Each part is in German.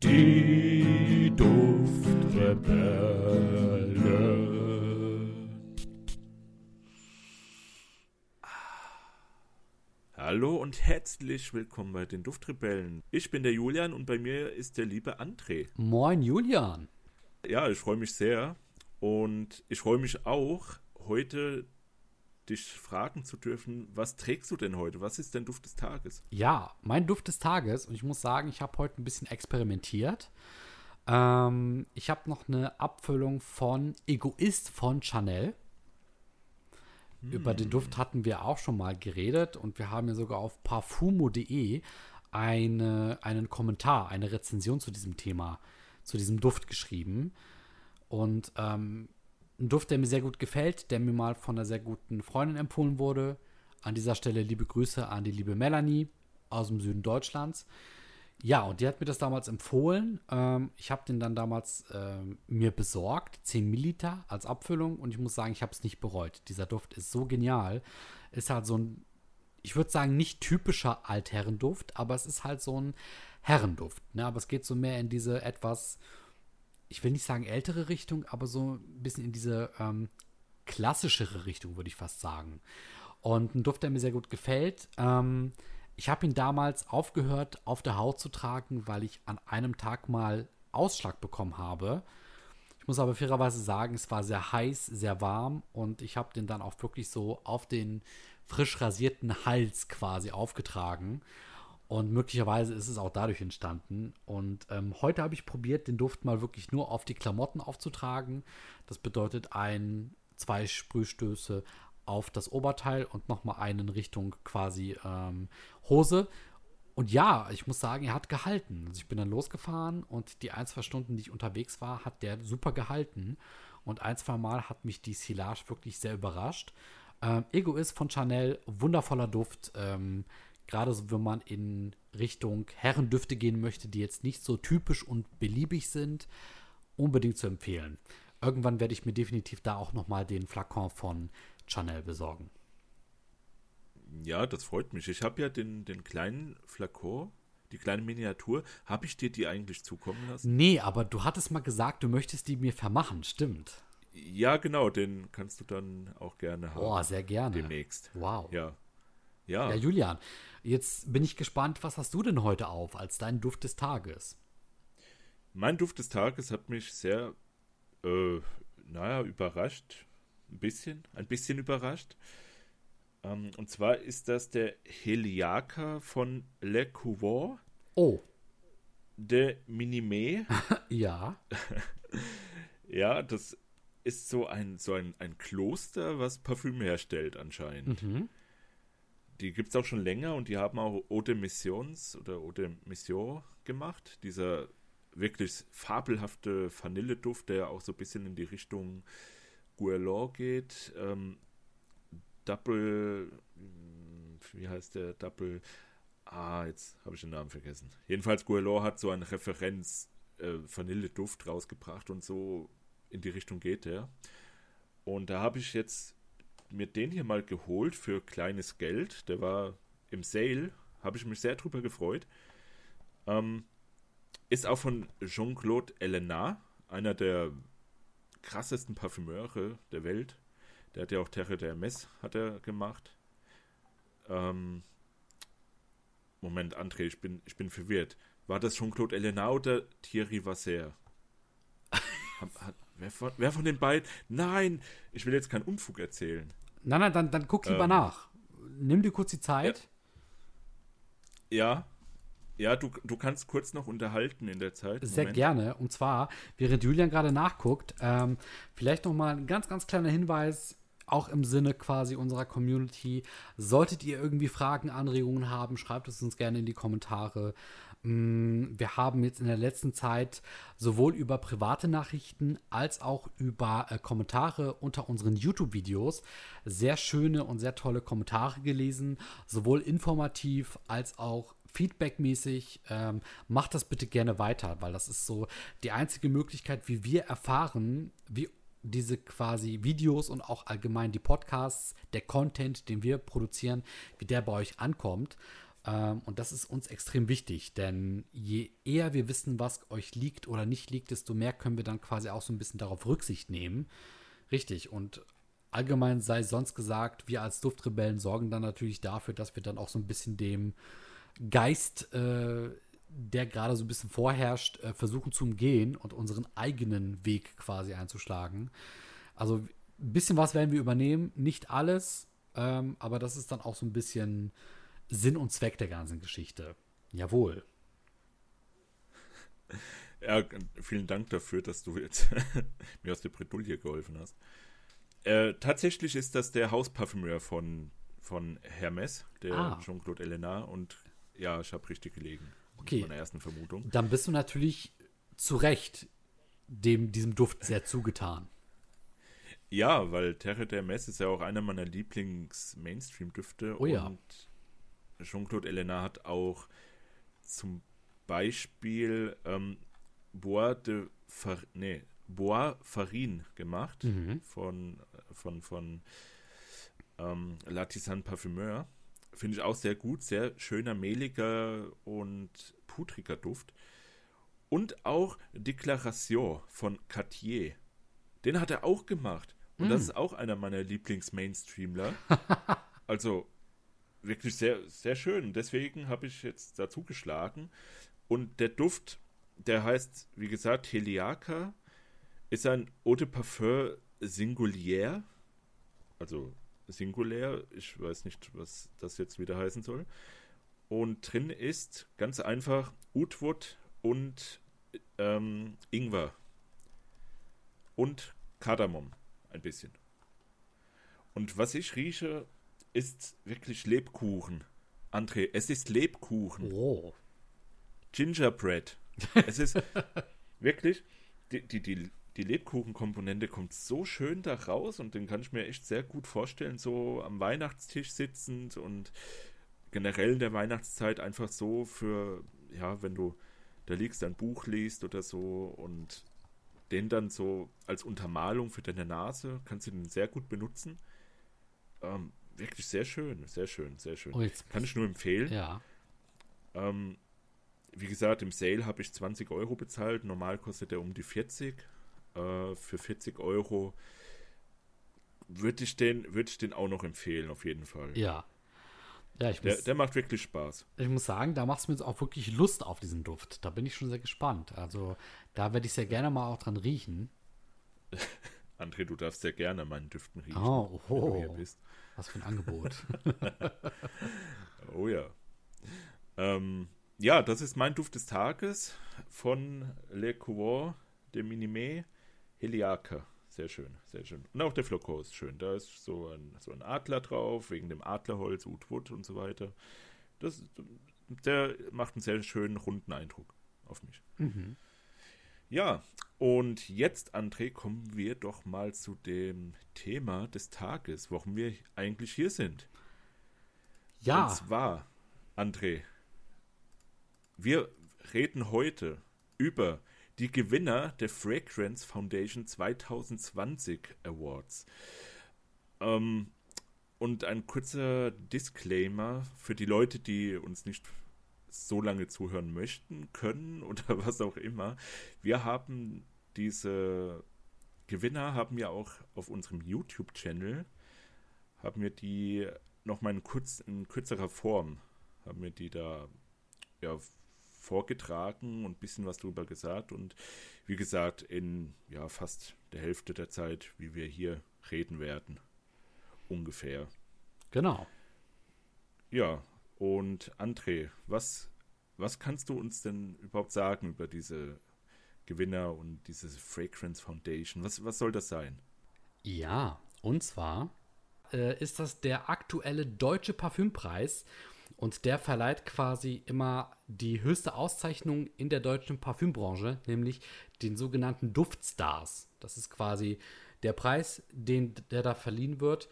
Die Duftrebellen. Hallo und herzlich willkommen bei den Duftrebellen. Ich bin der Julian und bei mir ist der liebe André. Moin Julian. Ja, ich freue mich sehr und ich freue mich auch, heute dich fragen zu dürfen, was trägst du denn heute? Was ist dein Duft des Tages? Ja, mein Duft des Tages, und ich muss sagen, ich habe heute ein bisschen experimentiert. Ähm, ich habe noch eine Abfüllung von Egoist von Chanel. Hm. Über den Duft hatten wir auch schon mal geredet und wir haben ja sogar auf parfumo.de eine, einen Kommentar, eine Rezension zu diesem Thema, zu diesem Duft geschrieben. Und ähm, ein Duft, der mir sehr gut gefällt, der mir mal von einer sehr guten Freundin empfohlen wurde. An dieser Stelle liebe Grüße an die liebe Melanie aus dem Süden Deutschlands. Ja, und die hat mir das damals empfohlen. Ähm, ich habe den dann damals ähm, mir besorgt, 10 Milliliter als Abfüllung. Und ich muss sagen, ich habe es nicht bereut. Dieser Duft ist so genial. Ist halt so ein, ich würde sagen, nicht typischer Altherrenduft, aber es ist halt so ein Herrenduft. Ne? Aber es geht so mehr in diese etwas ich will nicht sagen ältere Richtung, aber so ein bisschen in diese ähm, klassischere Richtung, würde ich fast sagen. Und ein Duft, der mir sehr gut gefällt. Ähm, ich habe ihn damals aufgehört, auf der Haut zu tragen, weil ich an einem Tag mal Ausschlag bekommen habe. Ich muss aber fairerweise sagen, es war sehr heiß, sehr warm und ich habe den dann auch wirklich so auf den frisch rasierten Hals quasi aufgetragen. Und möglicherweise ist es auch dadurch entstanden. Und ähm, heute habe ich probiert, den Duft mal wirklich nur auf die Klamotten aufzutragen. Das bedeutet ein, zwei Sprühstöße auf das Oberteil und nochmal einen Richtung quasi ähm, Hose. Und ja, ich muss sagen, er hat gehalten. Also ich bin dann losgefahren und die ein, zwei Stunden, die ich unterwegs war, hat der super gehalten. Und ein, zwei Mal hat mich die Silage wirklich sehr überrascht. Ähm, Egoist von Chanel, wundervoller Duft. Ähm, gerade so, wenn man in Richtung Herrendüfte gehen möchte, die jetzt nicht so typisch und beliebig sind, unbedingt zu empfehlen. Irgendwann werde ich mir definitiv da auch noch mal den Flakon von Chanel besorgen. Ja, das freut mich. Ich habe ja den, den kleinen Flakon, die kleine Miniatur. Habe ich dir die eigentlich zukommen lassen? Nee, aber du hattest mal gesagt, du möchtest die mir vermachen, stimmt. Ja, genau, den kannst du dann auch gerne haben. Boah, sehr gerne. Demnächst. Wow. Ja. Ja. Ja, Julian, jetzt bin ich gespannt, was hast du denn heute auf als dein Duft des Tages? Mein Duft des Tages hat mich sehr, äh, naja, überrascht. Ein bisschen, ein bisschen überrascht. Ähm, und zwar ist das der Heliaca von Le Couvent. Oh. De Minime. ja. ja, das ist so ein, so ein, ein Kloster, was Parfüm herstellt anscheinend. Mhm die gibt es auch schon länger und die haben auch Eau de Missions oder Eau de Mission gemacht. Dieser wirklich fabelhafte Vanilleduft, der auch so ein bisschen in die Richtung Guerlain geht. Ähm, Double, wie heißt der? Double, ah, jetzt habe ich den Namen vergessen. Jedenfalls Guerlain hat so eine Referenz äh, Vanilleduft rausgebracht und so in die Richtung geht der. Und da habe ich jetzt mir den hier mal geholt für kleines Geld. Der war im Sale. Habe ich mich sehr drüber gefreut. Ähm, ist auch von Jean-Claude Elena, einer der krassesten Parfümeure der Welt. Der hat ja auch Terre der Mess hat er gemacht. Ähm, Moment, André, ich bin, ich bin verwirrt. War das Jean-Claude Elena oder Thierry Vasser? hat, hat, wer, von, wer von den beiden? Nein, ich will jetzt keinen Unfug erzählen. Nein, nein, dann, dann guck lieber ähm, nach. Nimm dir kurz die Zeit. Ja. Ja, du, du kannst kurz noch unterhalten in der Zeit. Sehr Moment. gerne. Und zwar, während Julian gerade nachguckt, ähm, vielleicht noch mal ein ganz, ganz kleiner Hinweis auch im Sinne quasi unserer Community. Solltet ihr irgendwie Fragen, Anregungen haben, schreibt es uns gerne in die Kommentare. Mm, wir haben jetzt in der letzten Zeit sowohl über private Nachrichten als auch über äh, Kommentare unter unseren YouTube-Videos sehr schöne und sehr tolle Kommentare gelesen, sowohl informativ als auch feedbackmäßig. Ähm, macht das bitte gerne weiter, weil das ist so die einzige Möglichkeit, wie wir erfahren, wie diese quasi Videos und auch allgemein die Podcasts, der Content, den wir produzieren, wie der bei euch ankommt. Ähm, und das ist uns extrem wichtig, denn je eher wir wissen, was euch liegt oder nicht liegt, desto mehr können wir dann quasi auch so ein bisschen darauf Rücksicht nehmen. Richtig. Und allgemein sei sonst gesagt, wir als Duftrebellen sorgen dann natürlich dafür, dass wir dann auch so ein bisschen dem Geist, äh, der gerade so ein bisschen vorherrscht, äh, versuchen zu umgehen und unseren eigenen Weg quasi einzuschlagen. Also ein bisschen was werden wir übernehmen, nicht alles, ähm, aber das ist dann auch so ein bisschen Sinn und Zweck der ganzen Geschichte. Jawohl. Ja, vielen Dank dafür, dass du jetzt mir aus der Bredouille geholfen hast. Äh, tatsächlich ist das der Hausparfümeur von, von Hermes, der ah. Jean-Claude Elena. Und ja, ich habe richtig gelegen. Okay. Meiner ersten Vermutung. Dann bist du natürlich zu Recht dem, diesem Duft sehr zugetan. Ja, weil Terre der Mess ist ja auch einer meiner Lieblings-Mainstream-Düfte. Oh ja. Und Jean-Claude Elena hat auch zum Beispiel ähm, Bois de Far nee, Bois Farine gemacht mhm. von, von, von ähm, Latisan Parfumeur. Finde ich auch sehr gut, sehr schöner, mehliger und pudriger Duft. Und auch Déclaration von Cartier. Den hat er auch gemacht. Und mm. das ist auch einer meiner Lieblings-Mainstreamler. also wirklich sehr, sehr schön. Deswegen habe ich jetzt dazu geschlagen. Und der Duft, der heißt, wie gesagt, Heliaka, ist ein Eau de Parfum singulier. Also singulär. Ich weiß nicht, was das jetzt wieder heißen soll. Und drin ist ganz einfach Utwood und ähm, Ingwer. Und Kardamom. Ein bisschen. Und was ich rieche, ist wirklich Lebkuchen. André, es ist Lebkuchen. Oh. Gingerbread. Es ist wirklich, die, die, die, die Lebkuchenkomponente kommt so schön da raus und den kann ich mir echt sehr gut vorstellen, so am Weihnachtstisch sitzend und generell in der Weihnachtszeit einfach so für, ja, wenn du da liegst, ein Buch liest oder so und den dann so als Untermalung für deine Nase, kannst du den sehr gut benutzen. Ähm, wirklich sehr schön, sehr schön, sehr schön. Oh, Kann ich nur empfehlen. Ja. Ähm, wie gesagt, im Sale habe ich 20 Euro bezahlt. Normal kostet er um die 40. Äh, für 40 Euro würde ich, den, würd ich den auch noch empfehlen, auf jeden Fall. Ja. Ja, ich muss, der, der macht wirklich Spaß. Ich muss sagen, da macht es mir jetzt auch wirklich Lust auf diesen Duft. Da bin ich schon sehr gespannt. Also, da werde ich sehr gerne mal auch dran riechen. André, du darfst sehr gerne meinen Düften riechen. Oh, oh. Wenn du hier bist. Was für ein Angebot. oh ja. Ähm, ja, das ist mein Duft des Tages von Le Couvent de Minime Heliaca. Sehr schön, sehr schön. Und auch der Flocon ist schön. Da ist so ein, so ein Adler drauf, wegen dem Adlerholz, Utwood und so weiter. Das, der macht einen sehr schönen, runden Eindruck auf mich. Mhm. Ja, und jetzt, André, kommen wir doch mal zu dem Thema des Tages, warum wir eigentlich hier sind. Ja. Und zwar, André, wir reden heute über die Gewinner der Fragrance Foundation 2020 Awards. Ähm, und ein kurzer Disclaimer für die Leute, die uns nicht so lange zuhören möchten, können oder was auch immer. Wir haben diese Gewinner, haben wir auch auf unserem YouTube-Channel, haben wir die nochmal in, kurz, in kürzerer Form, haben wir die da ja, vorgetragen und ein bisschen was drüber gesagt und wie gesagt in ja fast der Hälfte der Zeit, wie wir hier reden werden. Ungefähr. Genau. Ja, und André, was, was kannst du uns denn überhaupt sagen über diese Gewinner und diese Fragrance Foundation? Was, was soll das sein? Ja, und zwar äh, ist das der aktuelle deutsche Parfümpreis und der verleiht quasi immer die höchste Auszeichnung in der deutschen Parfümbranche, nämlich den sogenannten Duftstars. Das ist quasi der Preis, den, der da verliehen wird.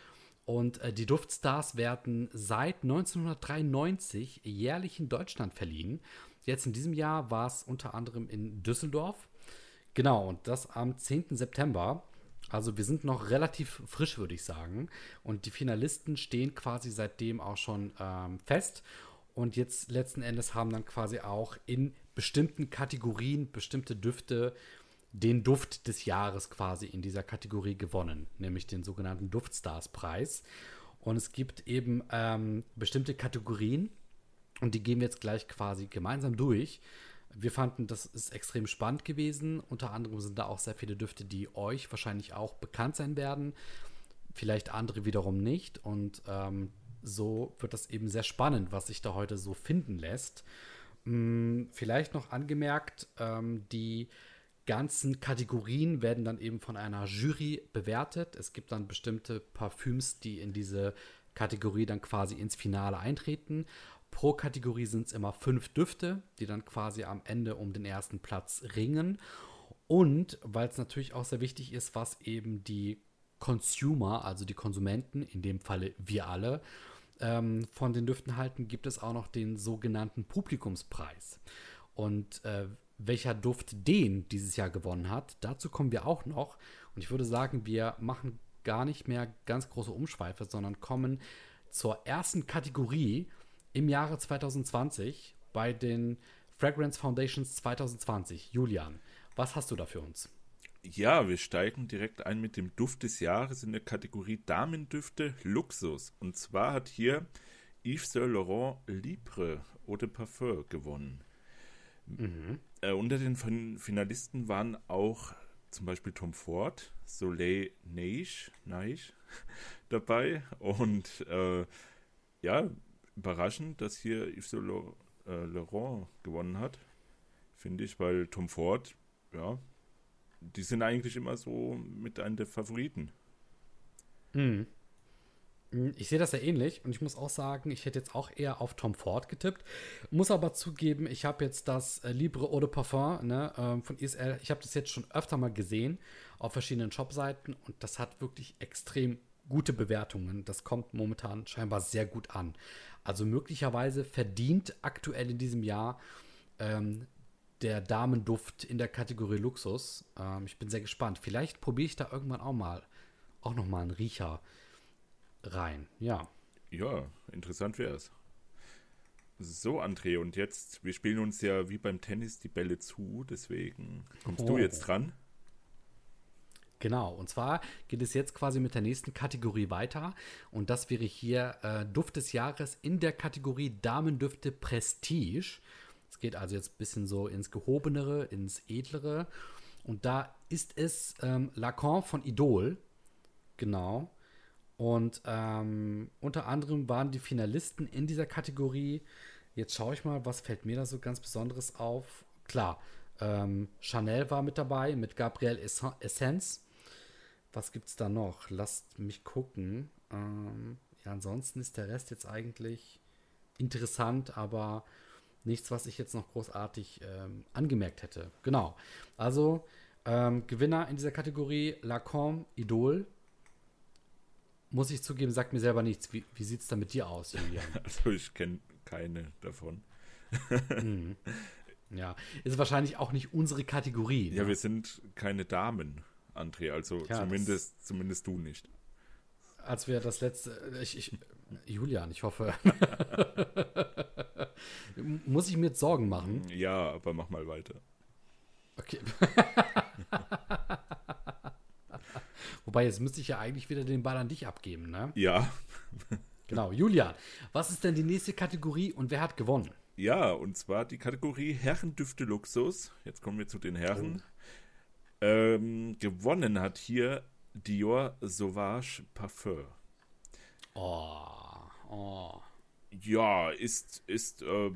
Und äh, die Duftstars werden seit 1993 jährlich in Deutschland verliehen. Jetzt in diesem Jahr war es unter anderem in Düsseldorf. Genau, und das am 10. September. Also wir sind noch relativ frisch, würde ich sagen. Und die Finalisten stehen quasi seitdem auch schon ähm, fest. Und jetzt letzten Endes haben dann quasi auch in bestimmten Kategorien bestimmte Düfte den Duft des Jahres quasi in dieser Kategorie gewonnen, nämlich den sogenannten Duftstars-Preis. Und es gibt eben ähm, bestimmte Kategorien und die gehen wir jetzt gleich quasi gemeinsam durch. Wir fanden, das ist extrem spannend gewesen. Unter anderem sind da auch sehr viele Düfte, die euch wahrscheinlich auch bekannt sein werden. Vielleicht andere wiederum nicht. Und ähm, so wird das eben sehr spannend, was sich da heute so finden lässt. Hm, vielleicht noch angemerkt, ähm, die ganzen Kategorien werden dann eben von einer Jury bewertet. Es gibt dann bestimmte Parfüms, die in diese Kategorie dann quasi ins Finale eintreten. Pro Kategorie sind es immer fünf Düfte, die dann quasi am Ende um den ersten Platz ringen. Und weil es natürlich auch sehr wichtig ist, was eben die Consumer, also die Konsumenten, in dem Falle wir alle, ähm, von den Düften halten, gibt es auch noch den sogenannten Publikumspreis. Und äh, welcher Duft den dieses Jahr gewonnen hat, dazu kommen wir auch noch. Und ich würde sagen, wir machen gar nicht mehr ganz große Umschweife, sondern kommen zur ersten Kategorie im Jahre 2020 bei den Fragrance Foundations 2020. Julian, was hast du da für uns? Ja, wir steigen direkt ein mit dem Duft des Jahres in der Kategorie Damendüfte Luxus. Und zwar hat hier Yves Saint Laurent Libre Eau de Parfum gewonnen. Mhm. Äh, unter den Finalisten waren auch zum Beispiel Tom Ford, Soleil Neige, Neige dabei und äh, ja, überraschend, dass hier Yves Saint Laurent äh, gewonnen hat, finde ich, weil Tom Ford, ja, die sind eigentlich immer so mit einem der Favoriten. Mhm. Ich sehe das ja ähnlich und ich muss auch sagen, ich hätte jetzt auch eher auf Tom Ford getippt. Muss aber zugeben, ich habe jetzt das äh, Libre Eau de Parfum ne, äh, von ISL, ich habe das jetzt schon öfter mal gesehen auf verschiedenen Shopseiten und das hat wirklich extrem gute Bewertungen. Das kommt momentan scheinbar sehr gut an. Also möglicherweise verdient aktuell in diesem Jahr ähm, der Damenduft in der Kategorie Luxus. Ähm, ich bin sehr gespannt. Vielleicht probiere ich da irgendwann auch mal auch noch mal einen Riecher rein. Ja. Ja, interessant wäre es. So, André, und jetzt, wir spielen uns ja wie beim Tennis die Bälle zu, deswegen kommst oh. du jetzt dran. Genau, und zwar geht es jetzt quasi mit der nächsten Kategorie weiter. Und das wäre hier äh, Duft des Jahres in der Kategorie Damendüfte Prestige. Es geht also jetzt ein bisschen so ins Gehobenere, ins Edlere. Und da ist es ähm, Lacan von Idol. Genau. Und ähm, unter anderem waren die Finalisten in dieser Kategorie. Jetzt schaue ich mal, was fällt mir da so ganz Besonderes auf. Klar, ähm, Chanel war mit dabei mit Gabrielle Essence. Was gibt es da noch? Lasst mich gucken. Ähm, ja, ansonsten ist der Rest jetzt eigentlich interessant, aber nichts, was ich jetzt noch großartig ähm, angemerkt hätte. Genau. Also ähm, Gewinner in dieser Kategorie Lacan Idol muss ich zugeben, sagt mir selber nichts. Wie, wie sieht es da mit dir aus, Julian? Also ich kenne keine davon. mhm. Ja, ist wahrscheinlich auch nicht unsere Kategorie. Ja, ne? wir sind keine Damen, André, also ja, zumindest, zumindest du nicht. Als wir das letzte, ich, ich, Julian, ich hoffe. Muss ich mir jetzt Sorgen machen? Ja, aber mach mal weiter. Okay. Wobei, jetzt müsste ich ja eigentlich wieder den Ball an dich abgeben, ne? Ja. genau. Julian, was ist denn die nächste Kategorie und wer hat gewonnen? Ja, und zwar die Kategorie Herrendüfte Luxus. Jetzt kommen wir zu den Herren. Oh. Ähm, gewonnen hat hier Dior Sauvage Parfum. Oh, oh. Ja, ist, ist äh,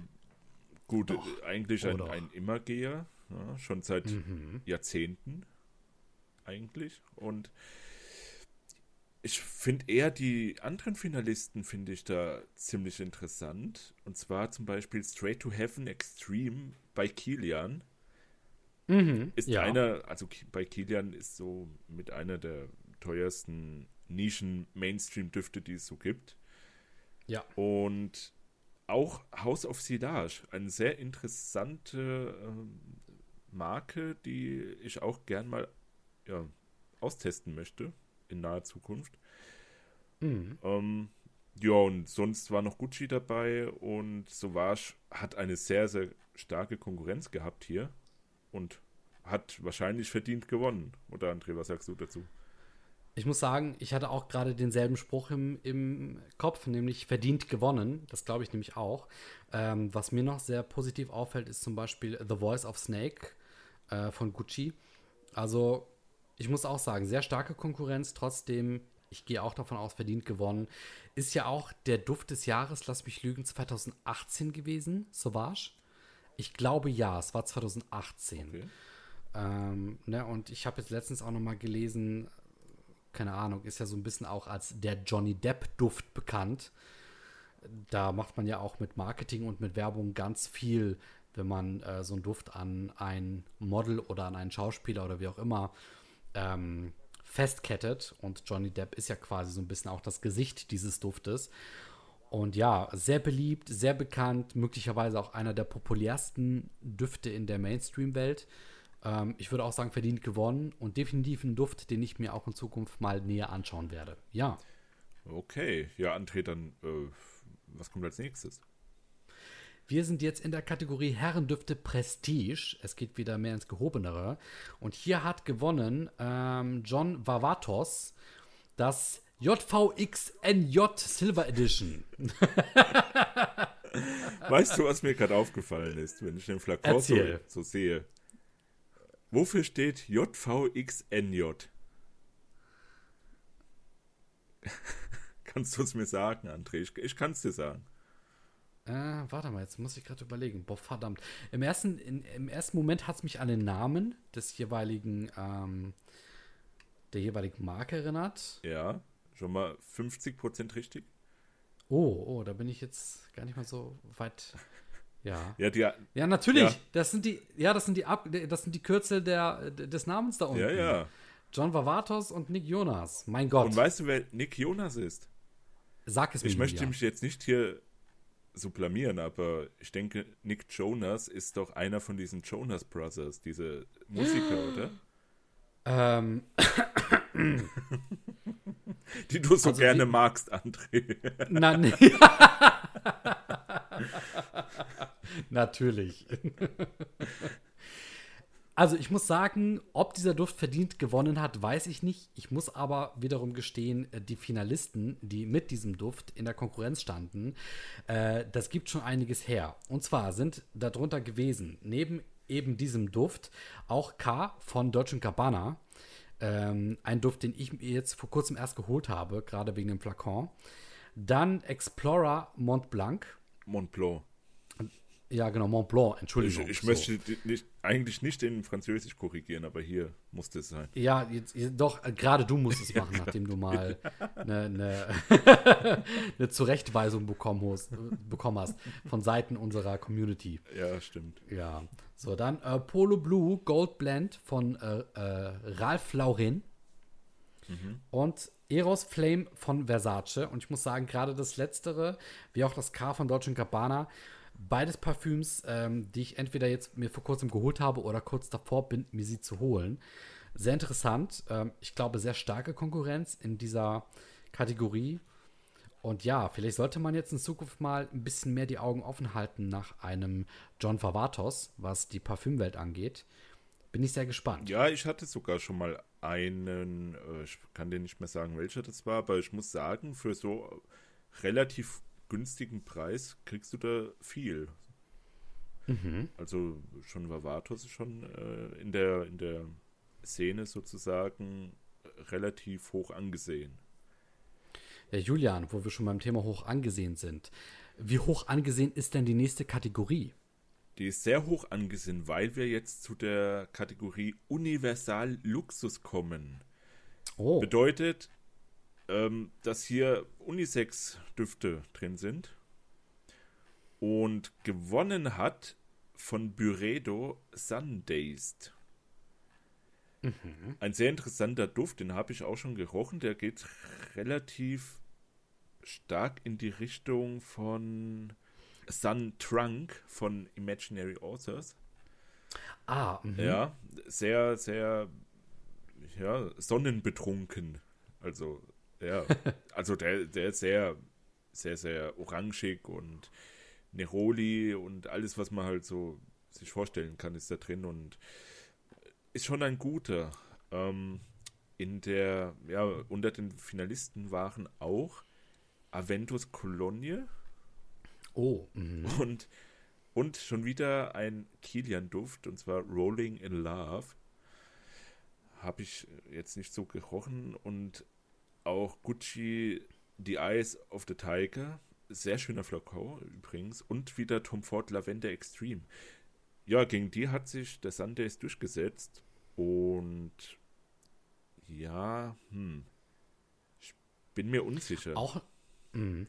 gut, Doch. eigentlich ein, ein Immergeher. Ja, schon seit mhm. Jahrzehnten eigentlich. Und ich finde eher die anderen Finalisten finde ich da ziemlich interessant. Und zwar zum Beispiel Straight to Heaven Extreme bei Kilian. Mhm, ist ja. einer, also bei Kilian ist so mit einer der teuersten Nischen-Mainstream-Düfte, die es so gibt. Ja. Und auch House of Silage, eine sehr interessante äh, Marke, die ich auch gern mal ja, austesten möchte in naher Zukunft. Mhm. Ähm, Ja, und sonst war noch Gucci dabei und Sauvage hat eine sehr, sehr starke Konkurrenz gehabt hier und hat wahrscheinlich verdient gewonnen. Oder André, was sagst du dazu? Ich muss sagen, ich hatte auch gerade denselben Spruch im, im Kopf, nämlich verdient gewonnen. Das glaube ich nämlich auch. Ähm, was mir noch sehr positiv auffällt, ist zum Beispiel The Voice of Snake äh, von Gucci. Also, ich muss auch sagen, sehr starke Konkurrenz, trotzdem, ich gehe auch davon aus, verdient gewonnen. Ist ja auch der Duft des Jahres, lass mich lügen, 2018 gewesen, Sauvage. Ich glaube ja, es war 2018. Okay. Ähm, ne, und ich habe jetzt letztens auch noch mal gelesen, keine Ahnung, ist ja so ein bisschen auch als der Johnny Depp-Duft bekannt. Da macht man ja auch mit Marketing und mit Werbung ganz viel, wenn man äh, so einen Duft an ein Model oder an einen Schauspieler oder wie auch immer ähm, festkettet. Und Johnny Depp ist ja quasi so ein bisschen auch das Gesicht dieses Duftes. Und ja, sehr beliebt, sehr bekannt, möglicherweise auch einer der populärsten Düfte in der Mainstream-Welt. Ähm, ich würde auch sagen, verdient gewonnen und definitiv ein Duft, den ich mir auch in Zukunft mal näher anschauen werde. Ja. Okay, ja, André, dann äh, was kommt als nächstes? Wir sind jetzt in der Kategorie Herrendüfte Prestige. Es geht wieder mehr ins Gehobenere. Und hier hat gewonnen ähm, John Vavatos das JVXNJ Silver Edition. weißt du, was mir gerade aufgefallen ist, wenn ich den Flakon so, so sehe? Wofür steht JVXNJ? Kannst du es mir sagen, André? Ich, ich kann es dir sagen. Äh, warte mal, jetzt muss ich gerade überlegen. Boah, verdammt. Im ersten, in, im ersten Moment hat es mich an den Namen des jeweiligen, ähm, der jeweiligen Marke erinnert. Ja, schon mal 50% richtig. Oh, oh, da bin ich jetzt gar nicht mal so weit ja. Ja, die, ja natürlich. Ja. Das sind die, ja, das sind die Ab, das sind die Kürzel der, des Namens da unten. Ja, ja. John Vavatos und Nick Jonas. Mein Gott. Und weißt du, wer Nick Jonas ist? Sag es mir. Ich möchte mich jetzt nicht hier so blamieren, aber ich denke, Nick Jonas ist doch einer von diesen Jonas Brothers, diese Musiker, oder? Ähm. Die du so also gerne wie, magst, André. Nein. Natürlich. Also ich muss sagen, ob dieser Duft verdient gewonnen hat, weiß ich nicht. Ich muss aber wiederum gestehen, äh, die Finalisten, die mit diesem Duft in der Konkurrenz standen, äh, das gibt schon einiges her. Und zwar sind darunter gewesen, neben eben diesem Duft, auch K von Deutsche Gabbana. Ähm, ein Duft, den ich mir jetzt vor kurzem erst geholt habe, gerade wegen dem Flakon. Dann Explorer Mont Blanc. Mont Blanc. Ja, genau, Mont Blanc, Entschuldigung. Ich, ich so. möchte nicht, eigentlich nicht in Französisch korrigieren, aber hier musste es sein. Ja, jetzt, doch, äh, gerade du musst es machen, nachdem du mal eine, eine, eine Zurechtweisung bekommen hast, bekommen hast von Seiten unserer Community. Ja, stimmt. Ja, so, dann äh, Polo Blue Gold Blend von äh, äh, Ralph Lauren mhm. und Eros Flame von Versace. Und ich muss sagen, gerade das Letztere, wie auch das K von Deutsche Gabbana, beides Parfüms, ähm, die ich entweder jetzt mir vor kurzem geholt habe oder kurz davor bin, mir sie zu holen. Sehr interessant. Ähm, ich glaube, sehr starke Konkurrenz in dieser Kategorie. Und ja, vielleicht sollte man jetzt in Zukunft mal ein bisschen mehr die Augen offen halten nach einem John Favatos, was die Parfümwelt angeht. Bin ich sehr gespannt. Ja, ich hatte sogar schon mal einen, äh, ich kann dir nicht mehr sagen, welcher das war, aber ich muss sagen, für so relativ günstigen Preis kriegst du da viel. Mhm. Also schon Vavatos ist schon äh, in, der, in der Szene sozusagen relativ hoch angesehen. Ja, Julian, wo wir schon beim Thema hoch angesehen sind. Wie hoch angesehen ist denn die nächste Kategorie? Die ist sehr hoch angesehen, weil wir jetzt zu der Kategorie Universal Luxus kommen. Oh. Bedeutet, ähm, dass hier Unisex-Düfte drin sind. Und gewonnen hat von Byredo Sundazed. Mhm. Ein sehr interessanter Duft, den habe ich auch schon gerochen. Der geht relativ stark in die Richtung von Sun Trunk von Imaginary Authors. Ah, mh. ja, sehr, sehr ja, sonnenbetrunken. Also ja, also der, der ist sehr sehr, sehr orangig und Neroli und alles, was man halt so sich vorstellen kann, ist da drin und ist schon ein guter. Ähm, in der, ja, unter den Finalisten waren auch Aventus Cologne. Oh. Mhm. Und, und schon wieder ein Kilian-Duft, und zwar Rolling in Love. Habe ich jetzt nicht so gerochen. Und auch Gucci The Eyes of the Tiger. Sehr schöner Flakon übrigens. Und wieder Tom Ford Lavender Extreme. Ja, gegen die hat sich der Sundays durchgesetzt. Und ja, hm. Ich bin mir unsicher. Auch, mh.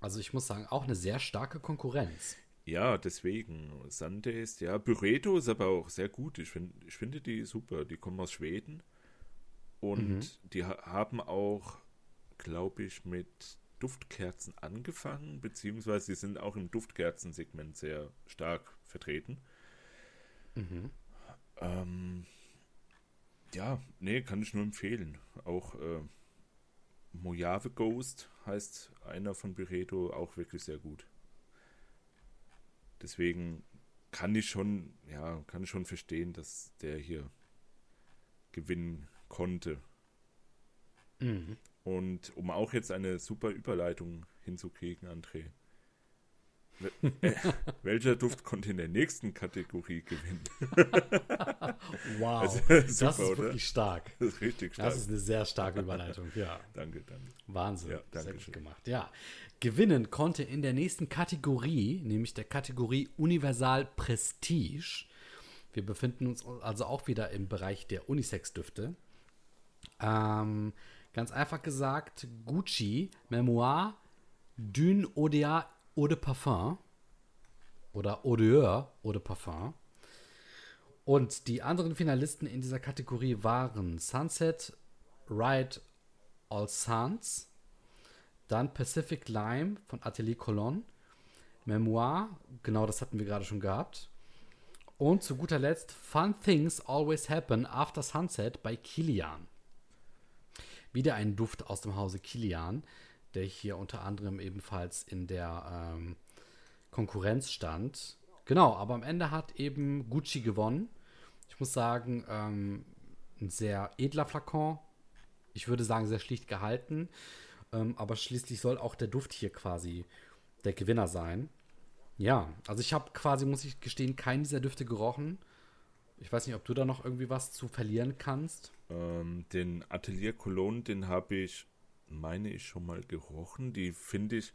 also ich muss sagen, auch eine sehr starke Konkurrenz. Ja, deswegen. Sundays, ja. Bureto ist aber auch sehr gut. Ich, find, ich finde die super. Die kommen aus Schweden. Und mhm. die ha haben auch, glaube ich, mit Duftkerzen angefangen, beziehungsweise sie sind auch im Duftkerzensegment sehr stark vertreten. Mhm. Ähm, ja, nee, kann ich nur empfehlen. Auch äh, Mojave Ghost heißt einer von Beredo auch wirklich sehr gut. Deswegen kann ich schon, ja, kann ich schon verstehen, dass der hier gewinnen konnte. Mhm. Und um auch jetzt eine super Überleitung hinzukriegen, André, welcher Duft konnte in der nächsten Kategorie gewinnen? wow, also, super, das ist oder? wirklich stark. Das ist richtig stark. Das ist eine sehr starke Überleitung, ja. danke, danke. Wahnsinn, ja, danke sehr gut schön. gemacht. Ja, gewinnen konnte in der nächsten Kategorie, nämlich der Kategorie Universal Prestige. Wir befinden uns also auch wieder im Bereich der Unisex-Düfte. Ähm, ganz einfach gesagt, Gucci Memoir Dune Odea Eau de Parfum oder Odeur Eau de Parfum. Und die anderen Finalisten in dieser Kategorie waren Sunset, Ride All Suns, dann Pacific Lime von Atelier Cologne, Memoir, genau das hatten wir gerade schon gehabt. Und zu guter Letzt Fun Things Always Happen After Sunset bei Kilian. Wieder ein Duft aus dem Hause Kilian der hier unter anderem ebenfalls in der ähm, Konkurrenz stand. Genau, aber am Ende hat eben Gucci gewonnen. Ich muss sagen, ähm, ein sehr edler Flakon. Ich würde sagen, sehr schlicht gehalten. Ähm, aber schließlich soll auch der Duft hier quasi der Gewinner sein. Ja, also ich habe quasi, muss ich gestehen, keinen dieser Düfte gerochen. Ich weiß nicht, ob du da noch irgendwie was zu verlieren kannst. Ähm, den Atelier Cologne, den habe ich meine ich, schon mal gerochen. Die finde ich,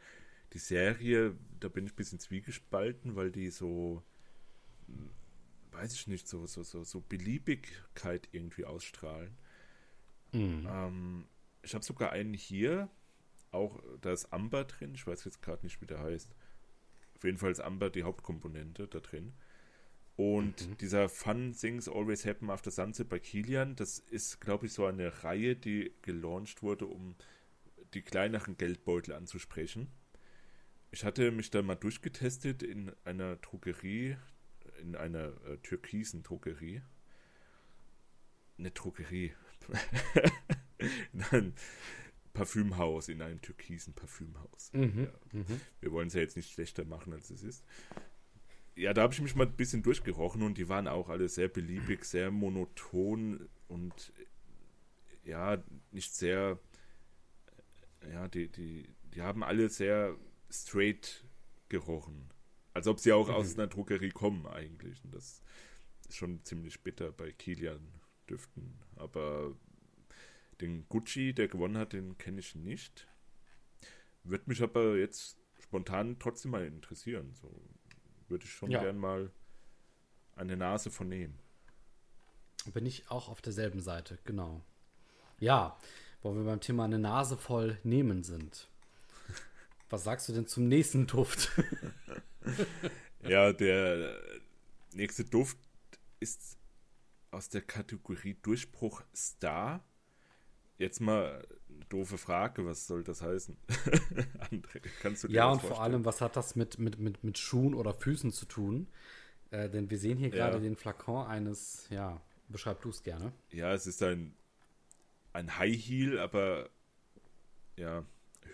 die Serie, da bin ich ein bisschen zwiegespalten, weil die so, weiß ich nicht, so, so, so, so Beliebigkeit irgendwie ausstrahlen. Mhm. Ähm, ich habe sogar einen hier, auch da ist Amber drin, ich weiß jetzt gerade nicht, wie der heißt. Auf jeden Fall ist Amber die Hauptkomponente da drin. Und mhm. dieser Fun Things Always Happen After Sunset bei Kilian, das ist, glaube ich, so eine Reihe, die gelauncht wurde, um die kleineren Geldbeutel anzusprechen. Ich hatte mich da mal durchgetestet in einer Drogerie, in einer äh, türkisen Drogerie. Eine Drogerie. in einem Parfümhaus, in einem türkisen Parfümhaus. Mhm, ja. mhm. Wir wollen es ja jetzt nicht schlechter machen, als es ist. Ja, da habe ich mich mal ein bisschen durchgerochen und die waren auch alle sehr beliebig, sehr monoton und ja, nicht sehr ja, die, die, die haben alle sehr straight gerochen. Als ob sie auch mhm. aus einer Drogerie kommen eigentlich. Und das ist schon ziemlich bitter bei Kilian Düften. Aber den Gucci, der gewonnen hat, den kenne ich nicht. Würde mich aber jetzt spontan trotzdem mal interessieren. So würde ich schon ja. gern mal eine Nase von nehmen. Bin ich auch auf derselben Seite, genau. Ja, wo wir beim Thema eine Nase voll nehmen sind. Was sagst du denn zum nächsten Duft? ja, der nächste Duft ist aus der Kategorie Durchbruch Star. Jetzt mal doofe Frage, was soll das heißen? André, kannst du dir Ja, und vorstellen? vor allem, was hat das mit, mit, mit, mit Schuhen oder Füßen zu tun? Äh, denn wir sehen hier ja. gerade den Flakon eines, ja, beschreib du es gerne. Ja, es ist ein ein High Heel, aber ja,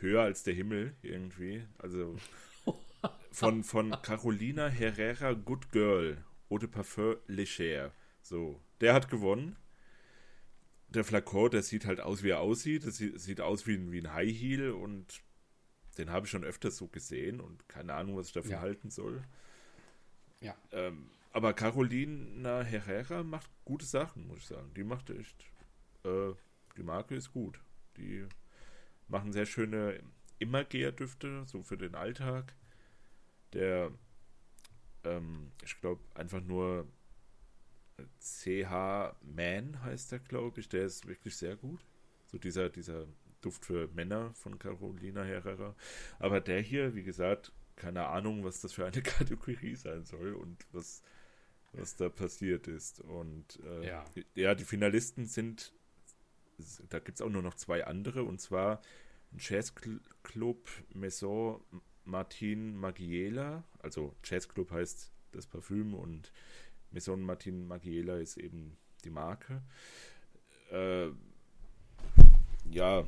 höher als der Himmel irgendwie. Also von, von Carolina Herrera Good Girl, Eau de Parfum Léger. So, der hat gewonnen. Der Flakon, der sieht halt aus, wie er aussieht. Das sieht, sieht aus wie ein, wie ein High Heel und den habe ich schon öfters so gesehen und keine Ahnung, was ich davon ja. halten soll. Ja. Ähm, aber Carolina Herrera macht gute Sachen, muss ich sagen. Die macht echt, äh, die Marke ist gut. Die machen sehr schöne Immergeher-Düfte, so für den Alltag. Der, ähm, ich glaube, einfach nur CH Man heißt der, glaube ich. Der ist wirklich sehr gut. So dieser, dieser Duft für Männer von Carolina Herrera. Aber der hier, wie gesagt, keine Ahnung, was das für eine Kategorie sein soll und was, was da passiert ist. Und äh, ja. ja, die Finalisten sind, da gibt es auch nur noch zwei andere, und zwar Jazzclub Maison Martin Magiela, also Jazzclub heißt das Parfüm und Maison Martin Magiela ist eben die Marke. Äh, ja,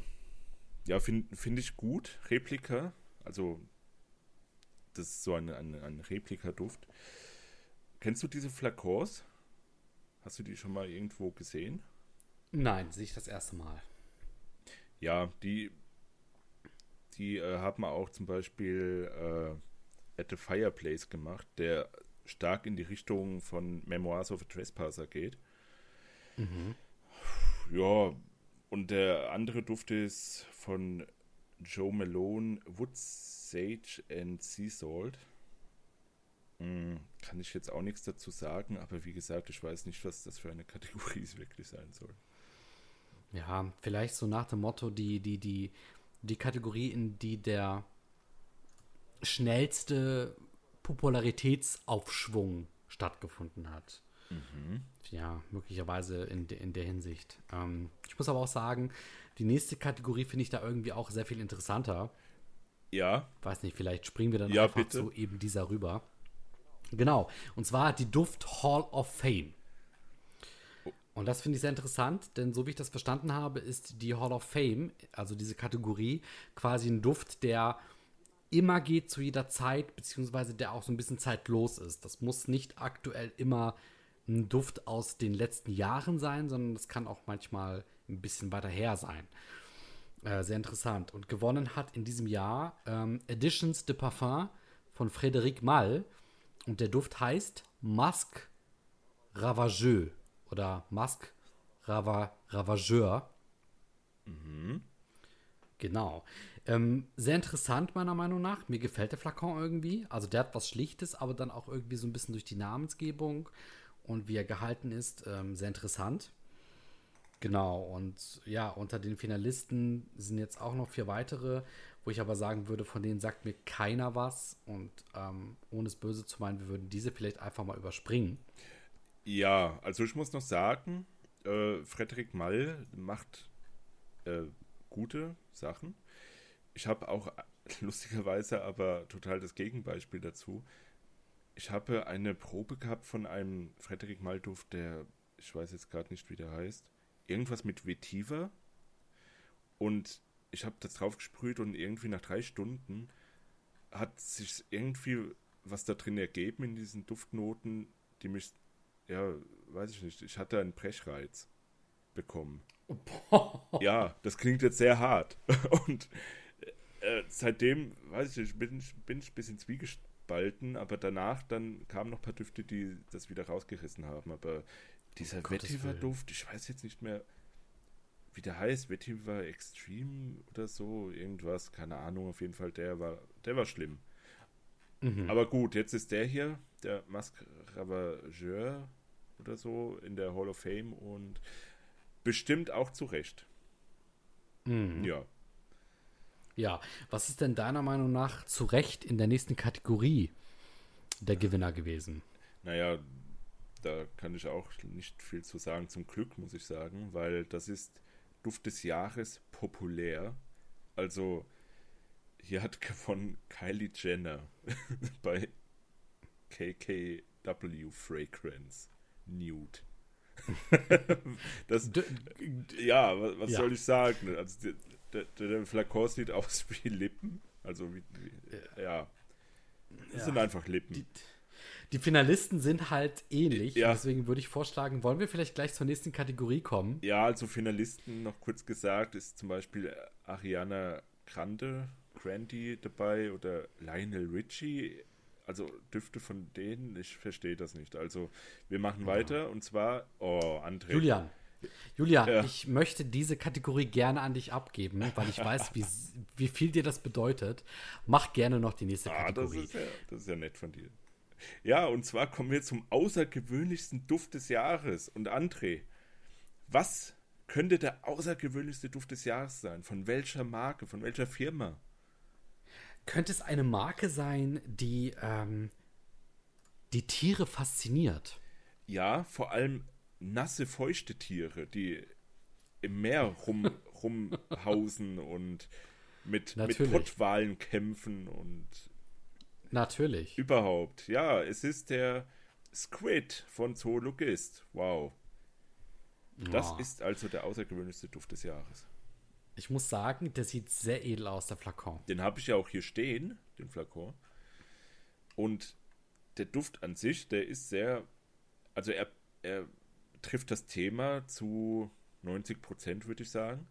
ja, finde find ich gut. Replika, also das ist so ein, ein, ein Replika-Duft. Kennst du diese Flakons? Hast du die schon mal irgendwo gesehen? Nein, sehe ich das erste Mal. Ja, die, die äh, haben auch zum Beispiel äh, At the Fireplace gemacht, der stark in die Richtung von Memoirs of a Trespasser geht. Mhm. Ja, und der andere Duft ist von Joe Malone, Wood Sage and Sea Salt. Hm, kann ich jetzt auch nichts dazu sagen, aber wie gesagt, ich weiß nicht, was das für eine Kategorie wirklich sein soll. Ja, vielleicht so nach dem Motto, die, die, die, die Kategorie, in die der schnellste Popularitätsaufschwung stattgefunden hat. Mhm. Ja, möglicherweise in, de, in der Hinsicht. Ähm, ich muss aber auch sagen, die nächste Kategorie finde ich da irgendwie auch sehr viel interessanter. Ja. Weiß nicht, vielleicht springen wir dann ja, einfach bitte. zu eben dieser rüber. Genau. Und zwar die Duft Hall of Fame. Und das finde ich sehr interessant, denn so wie ich das verstanden habe, ist die Hall of Fame, also diese Kategorie, quasi ein Duft, der immer geht zu jeder Zeit, beziehungsweise der auch so ein bisschen zeitlos ist. Das muss nicht aktuell immer ein Duft aus den letzten Jahren sein, sondern das kann auch manchmal ein bisschen weiter her sein. Äh, sehr interessant. Und gewonnen hat in diesem Jahr ähm, Editions de Parfum von Frédéric Mal. Und der Duft heißt Masque Ravageux oder Masque Rava Ravageur. Mhm. Genau. Ähm, sehr interessant, meiner Meinung nach. Mir gefällt der Flakon irgendwie. Also, der hat was Schlichtes, aber dann auch irgendwie so ein bisschen durch die Namensgebung und wie er gehalten ist, ähm, sehr interessant. Genau, und ja, unter den Finalisten sind jetzt auch noch vier weitere, wo ich aber sagen würde, von denen sagt mir keiner was. Und ähm, ohne es böse zu meinen, wir würden diese vielleicht einfach mal überspringen. Ja, also ich muss noch sagen, äh, Frederik Mall macht äh, gute Sachen. Ich habe auch lustigerweise aber total das Gegenbeispiel dazu. Ich habe eine Probe gehabt von einem Frederik Mall-Duft, der, ich weiß jetzt gerade nicht, wie der heißt irgendwas mit Vetiver und ich habe das drauf gesprüht und irgendwie nach drei Stunden hat sich irgendwie was da drin ergeben in diesen Duftnoten, die mich, ja, weiß ich nicht, ich hatte einen Brechreiz bekommen. ja, das klingt jetzt sehr hart. Und äh, seitdem, weiß ich nicht, bin, ich ein bisschen zwiegespalten, aber danach dann kamen noch ein paar Düfte, die das wieder rausgerissen haben. Aber dieser oh, Vetiver-Duft, ich weiß jetzt nicht mehr, wie der heißt, Vetiver Extreme oder so, irgendwas, keine Ahnung, auf jeden Fall, der war, der war schlimm. Mhm. Aber gut, jetzt ist der hier, der Masque Ravageur oder so, in der Hall of Fame und bestimmt auch zu Recht. Mhm. Ja. Ja, was ist denn deiner Meinung nach zu Recht in der nächsten Kategorie der Gewinner gewesen? Naja, da kann ich auch nicht viel zu sagen, zum Glück muss ich sagen, weil das ist Duft des Jahres populär. Also hier hat gewonnen Kylie Jenner bei KKW Fragrance Nude. das, ja, was, was ja. soll ich sagen? Also, der, der Flakon sieht aus wie Lippen. Also wie, wie ja. Das ja. sind einfach Lippen. Die, die, Finalisten sind halt ähnlich. Ja. Deswegen würde ich vorschlagen, wollen wir vielleicht gleich zur nächsten Kategorie kommen? Ja, also Finalisten, noch kurz gesagt, ist zum Beispiel Ariana Grande, Grandi dabei oder Lionel Richie. Also Düfte von denen, ich verstehe das nicht. Also wir machen ja. weiter und zwar, oh, André. Julian. Julia, ja. ich möchte diese Kategorie gerne an dich abgeben, weil ich weiß, wie, wie viel dir das bedeutet. Mach gerne noch die nächste ah, Kategorie. Das ist, ja, das ist ja nett von dir. Ja, und zwar kommen wir zum außergewöhnlichsten Duft des Jahres. Und André, was könnte der außergewöhnlichste Duft des Jahres sein? Von welcher Marke, von welcher Firma? Könnte es eine Marke sein, die ähm, die Tiere fasziniert? Ja, vor allem nasse, feuchte Tiere, die im Meer rum, rumhausen und mit, mit Pottwalen kämpfen und Natürlich. Überhaupt. Ja, es ist der Squid von Zoologist. Wow. Das oh. ist also der außergewöhnlichste Duft des Jahres. Ich muss sagen, der sieht sehr edel aus, der Flakon. Den habe ich ja auch hier stehen, den Flakon. Und der Duft an sich, der ist sehr, also er, er trifft das Thema zu 90 Prozent, würde ich sagen.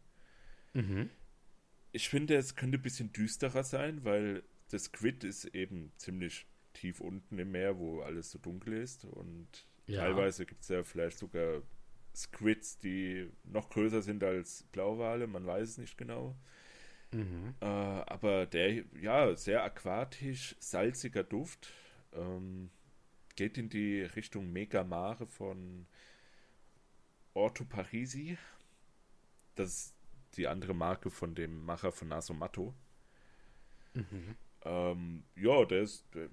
Mhm. Ich finde, es könnte ein bisschen düsterer sein, weil das Squid ist eben ziemlich tief unten im Meer, wo alles so dunkel ist. Und ja. teilweise gibt es ja vielleicht sogar Squids, die noch größer sind als Blauwale, man weiß es nicht genau. Mhm. Äh, aber der, ja, sehr aquatisch, salziger Duft. Ähm, geht in die Richtung Megamare von Orto Parisi. Das ist die andere Marke von dem Macher von Nasomatto. Mhm. Ähm, ja, der ist, der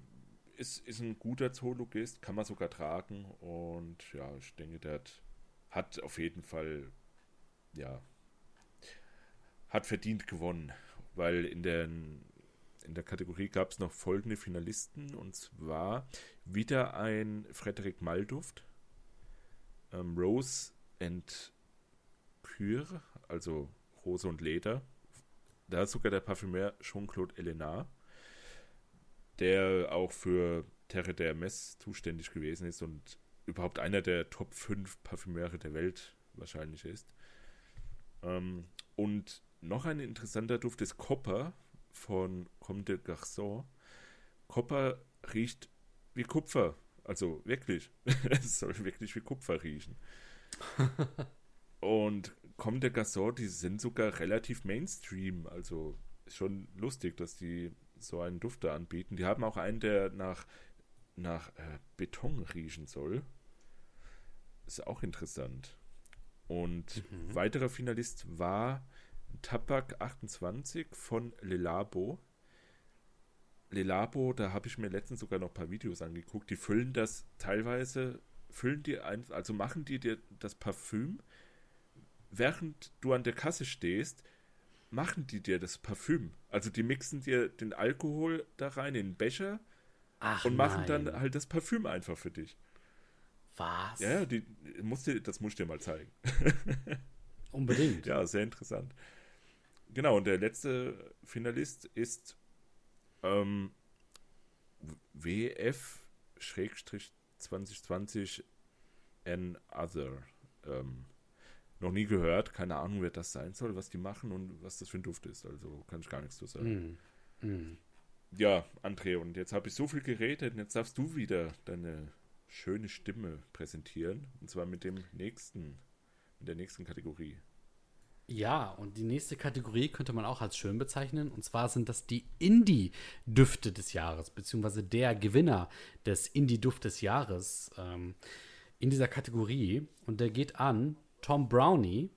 ist, ist ein guter Zoologist, kann man sogar tragen. Und ja, ich denke, der hat, hat auf jeden Fall, ja, hat verdient gewonnen. Weil in der, in der Kategorie gab es noch folgende Finalisten. Und zwar wieder ein Frederik Malduft. Ähm, Rose and Pure, also Rose und Leder. Da ist sogar der Parfümeur Jean-Claude Elena, der auch für Terre der Mess zuständig gewesen ist und überhaupt einer der Top 5 Parfümeure der Welt wahrscheinlich ist. Ähm, und noch ein interessanter Duft ist Copper von Comme de Garçon. Copper riecht wie Kupfer. Also wirklich. es soll wirklich wie Kupfer riechen. und Comme de Garçon, die sind sogar relativ Mainstream. Also ist schon lustig, dass die so einen Duft da anbieten. Die haben auch einen, der nach, nach äh, Beton riechen soll. Ist auch interessant. Und mhm. weiterer Finalist war Tabak 28 von Lelabo. Lelabo, da habe ich mir letztens sogar noch ein paar Videos angeguckt. Die füllen das teilweise füllen die ein, also machen die dir das Parfüm, während du an der Kasse stehst, machen die dir das Parfüm. Also die mixen dir den Alkohol da rein in den Becher Ach, und machen nein. dann halt das Parfüm einfach für dich. Was? Ja, die, musst dir, das muss ich dir mal zeigen. Unbedingt. ja, sehr interessant. Genau, und der letzte Finalist ist ähm, WF 2020 An Other. Ähm, noch nie gehört, keine Ahnung, wer das sein soll, was die machen und was das für ein Duft ist. Also kann ich gar nichts zu sagen. Mm. Mm. Ja, André, und jetzt habe ich so viel geredet und jetzt darfst du wieder deine schöne Stimme präsentieren. Und zwar mit dem nächsten, in der nächsten Kategorie. Ja, und die nächste Kategorie könnte man auch als schön bezeichnen. Und zwar sind das die Indie-Düfte des Jahres, beziehungsweise der Gewinner des Indie-Duft des Jahres ähm, in dieser Kategorie. Und der geht an Tom Brownie.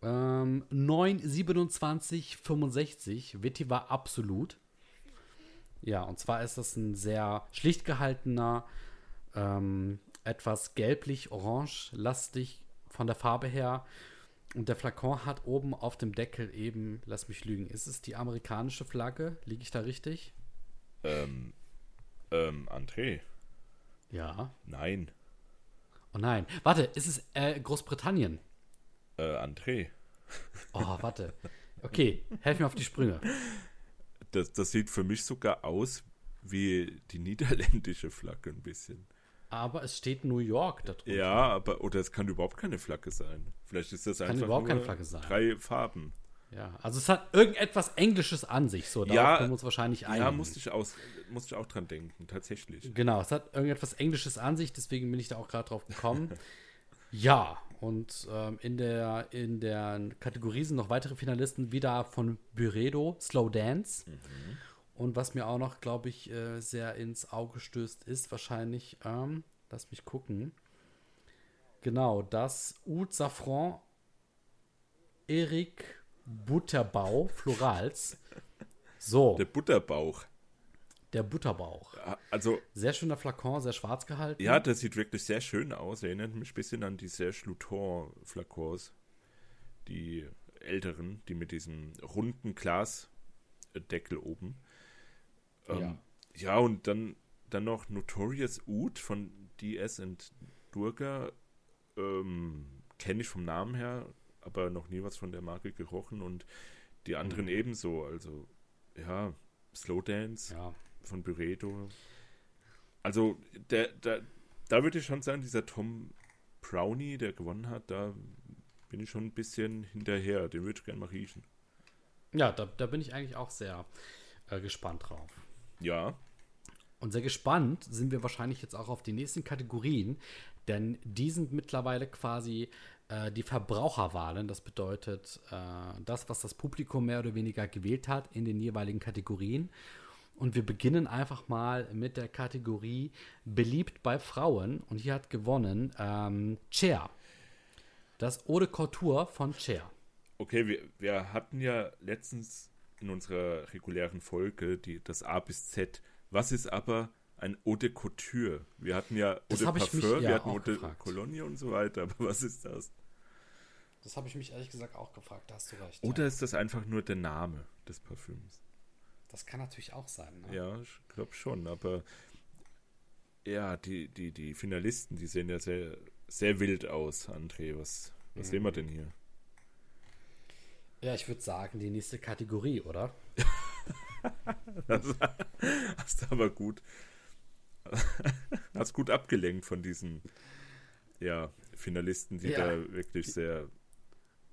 Ähm, 92765 Vetiver Absolut. Ja, und zwar ist das ein sehr schlicht gehaltener, ähm, etwas gelblich-orange lastig von der Farbe her und der Flakon hat oben auf dem Deckel eben, lass mich lügen, ist es die amerikanische Flagge? Liege ich da richtig? Ähm, ähm, André. Ja. Nein. Oh nein. Warte, ist es äh, Großbritannien? Äh, André. Oh, warte. Okay, helf mir auf die Sprünge. Das, das sieht für mich sogar aus wie die niederländische Flagge ein bisschen. Aber es steht New York da drunter. Ja, aber oder es kann überhaupt keine Flagge sein. Vielleicht ist das Kann einfach überhaupt nur keine Flagge sein. drei Farben. Ja, also es hat irgendetwas Englisches an sich, so. Darauf Ja, können wir uns wahrscheinlich einigen. Ja, musste ich, aus, musste ich auch dran denken, tatsächlich. Genau, es hat irgendetwas Englisches an sich, deswegen bin ich da auch gerade drauf gekommen. ja, und ähm, in, der, in der Kategorie sind noch weitere Finalisten, wieder von Byredo, Slow Dance. Und was mir auch noch, glaube ich, äh, sehr ins Auge stößt, ist wahrscheinlich, ähm, lass mich gucken, genau, das Oud Safran Erik Butterbau, Florals. So, Der Butterbauch. der Butterbauch. Also, Sehr schöner Flakon, sehr schwarz gehalten. ja, das sieht wirklich sehr schön aus. Erinnert mich ein bisschen an die Serge Luton-Flakons. Die älteren, die mit diesem runden Glasdeckel oben. Ähm, Ja. ja, und dann, dann noch Notorious Oud von DS und Durga. Ähm, Kenne ich vom Namen her, aber noch nie was von der Marke gerochen. Und die anderen Mhm. ebenso. Also, ja, Slow Dance Ja. von Byredo. Also, der, der, da würde ich schon sagen, dieser Tom Brownie, der gewonnen hat, da bin ich schon ein bisschen hinterher. Den würde ich gerne mal riechen. Ja, da, da bin ich eigentlich auch sehr äh, gespannt drauf. Ja, Und sehr gespannt sind wir wahrscheinlich jetzt auch auf die nächsten Kategorien, denn die sind mittlerweile quasi äh, die Verbraucherwahlen. Das bedeutet, äh, das, was das Publikum mehr oder weniger gewählt hat in den jeweiligen Kategorien. Und wir beginnen einfach mal mit der Kategorie beliebt bei Frauen. Und hier hat gewonnen ähm, Cher. Das Eau de Couture von Cher. okay, wir, wir hatten ja letztens in unserer regulären Folge die, das A bis Z. Was ist aber ein Eau de Couture? Wir hatten ja Eau Das de mich Parfum, ja wir hatten Eau de. Cologne und so weiter, aber was ist das? Das habe ich mich ehrlich gesagt auch gefragt, da hast du recht. Oder ist das einfach nur der Name des Parfüms? Das kann natürlich auch sein. Ne? Ja, ich glaube schon, aber ja, die, die, die Finalisten, die sehen ja sehr, sehr wild aus, André. Was, was Mhm. sehen wir denn hier? Ja, ich würde sagen, die nächste Kategorie, oder? Das hast du aber gut. Hast gut abgelenkt von diesen ja, Finalisten, die Ja. da wirklich sehr,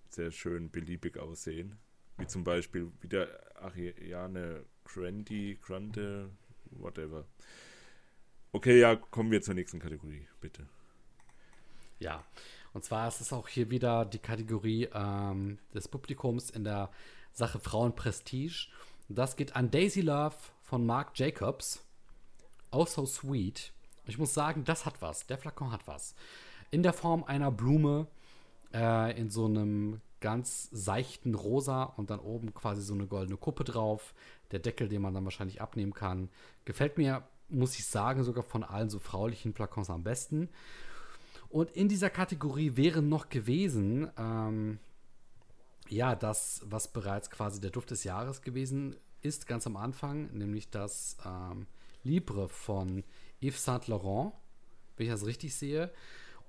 sehr schön beliebig aussehen. Wie zum Beispiel wieder Ariane Grande, Grande, whatever. Okay, ja, kommen wir zur nächsten Kategorie, bitte. Ja. Und zwar ist es auch hier wieder die Kategorie ähm, des Publikums in der Sache Frauenprestige. Das geht an Daisy Love von Marc Jacobs. Oh so sweet. Ich muss sagen, das hat was. Der Flakon hat was. In der Form einer Blume, äh, in so einem ganz seichten Rosa und dann oben quasi so eine goldene Kuppe drauf. Der Deckel, den man dann wahrscheinlich abnehmen kann. Gefällt mir, muss ich sagen, sogar von allen so fraulichen Flakons am besten. Und in dieser Kategorie wären noch gewesen, ähm, ja, das, was bereits quasi der Duft des Jahres gewesen ist, ganz am Anfang, nämlich das ähm, Libre von Yves Saint Laurent, wenn ich das richtig sehe.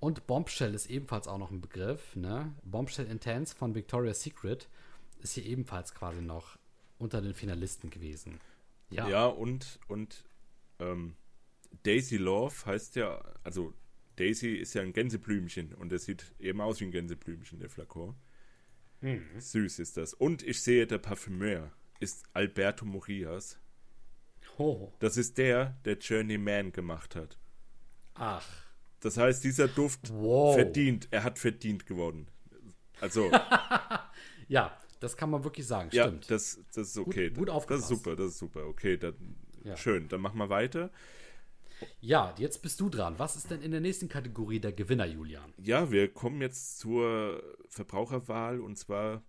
Und Bombshell ist ebenfalls auch noch ein Begriff. Ne? Bombshell Intense von Victoria's Secret ist hier ebenfalls quasi noch unter den Finalisten gewesen. Ja, Ja, und, und ähm, Daisy Love heißt ja, also Daisy ist ja ein Gänseblümchen und das sieht eben aus wie ein Gänseblümchen, der Flakon. Süß ist das. Und ich sehe, der Parfümeur ist Alberto Morias. Oh. Das ist der, der Journeyman gemacht hat. Ach. Das heißt, dieser Duft Wow. verdient, er hat verdient gewonnen. Also, Ja, das kann man wirklich sagen. ja, Stimmt. das, das ist okay. gut das aufgepasst. ist super, das ist super. Okay, dann Ja. schön. Dann machen wir weiter. Ja, jetzt bist du dran. Was ist denn in der nächsten Kategorie der Gewinner, Julian? Ja, wir kommen jetzt zur Verbraucherwahl und zwar,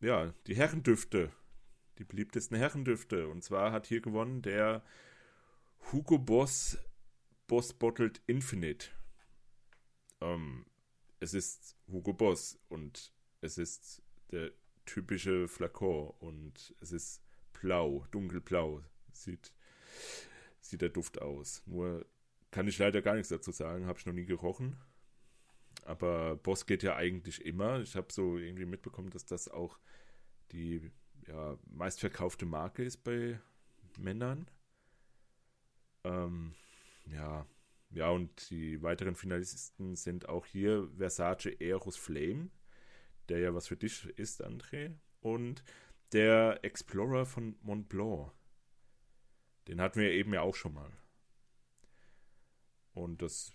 ja, die Herrendüfte. Die beliebtesten Herrendüfte. Und zwar hat hier gewonnen der Hugo Boss Boss Bottled Infinite. Ähm, es ist Hugo Boss und es ist der typische Flakon und es ist blau, dunkelblau. Sieht, sieht der Duft aus. Nur kann ich leider gar nichts dazu sagen, habe ich noch nie gerochen. Aber Boss geht ja eigentlich immer. Ich habe so irgendwie mitbekommen, dass das auch die ja, meistverkaufte Marke ist bei Männern. Ähm, ja, ja, und die weiteren Finalisten sind auch hier Versace Eros Flame, der ja was für dich ist, André, und der Explorer von Mont Blanc. Den hatten wir eben ja auch schon mal. Und das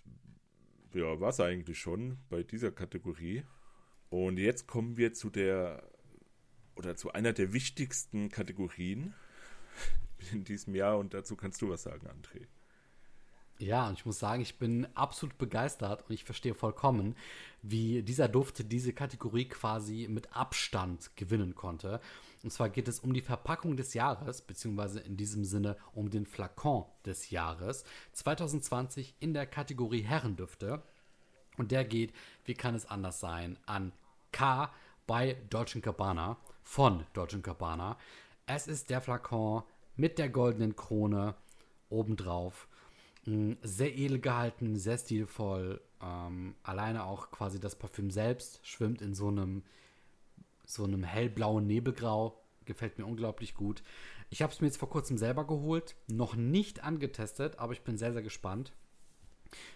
ja, war es eigentlich schon bei dieser Kategorie. Und jetzt kommen wir zu der oder zu einer der wichtigsten Kategorien in diesem Jahr und dazu kannst du was sagen, André. Ja, und ich muss sagen, ich bin absolut begeistert und ich verstehe vollkommen, wie dieser Duft diese Kategorie quasi mit Abstand gewinnen konnte. Und zwar geht es um die Verpackung des Jahres, beziehungsweise in diesem Sinne um den Flakon des Jahres 2020 in der Kategorie Herrendüfte. Und der geht, wie kann es anders sein, an K bei Deutschen Cabana, von Deutschen Cabana. Es ist der Flakon mit der goldenen Krone obendrauf. Mm, sehr edel gehalten, sehr stilvoll. Ähm, alleine auch quasi das Parfüm selbst schwimmt in so einem, so einem hellblauen Nebelgrau. Gefällt mir unglaublich gut. Ich habe es mir jetzt vor kurzem selber geholt, noch nicht angetestet, aber ich bin sehr, sehr gespannt.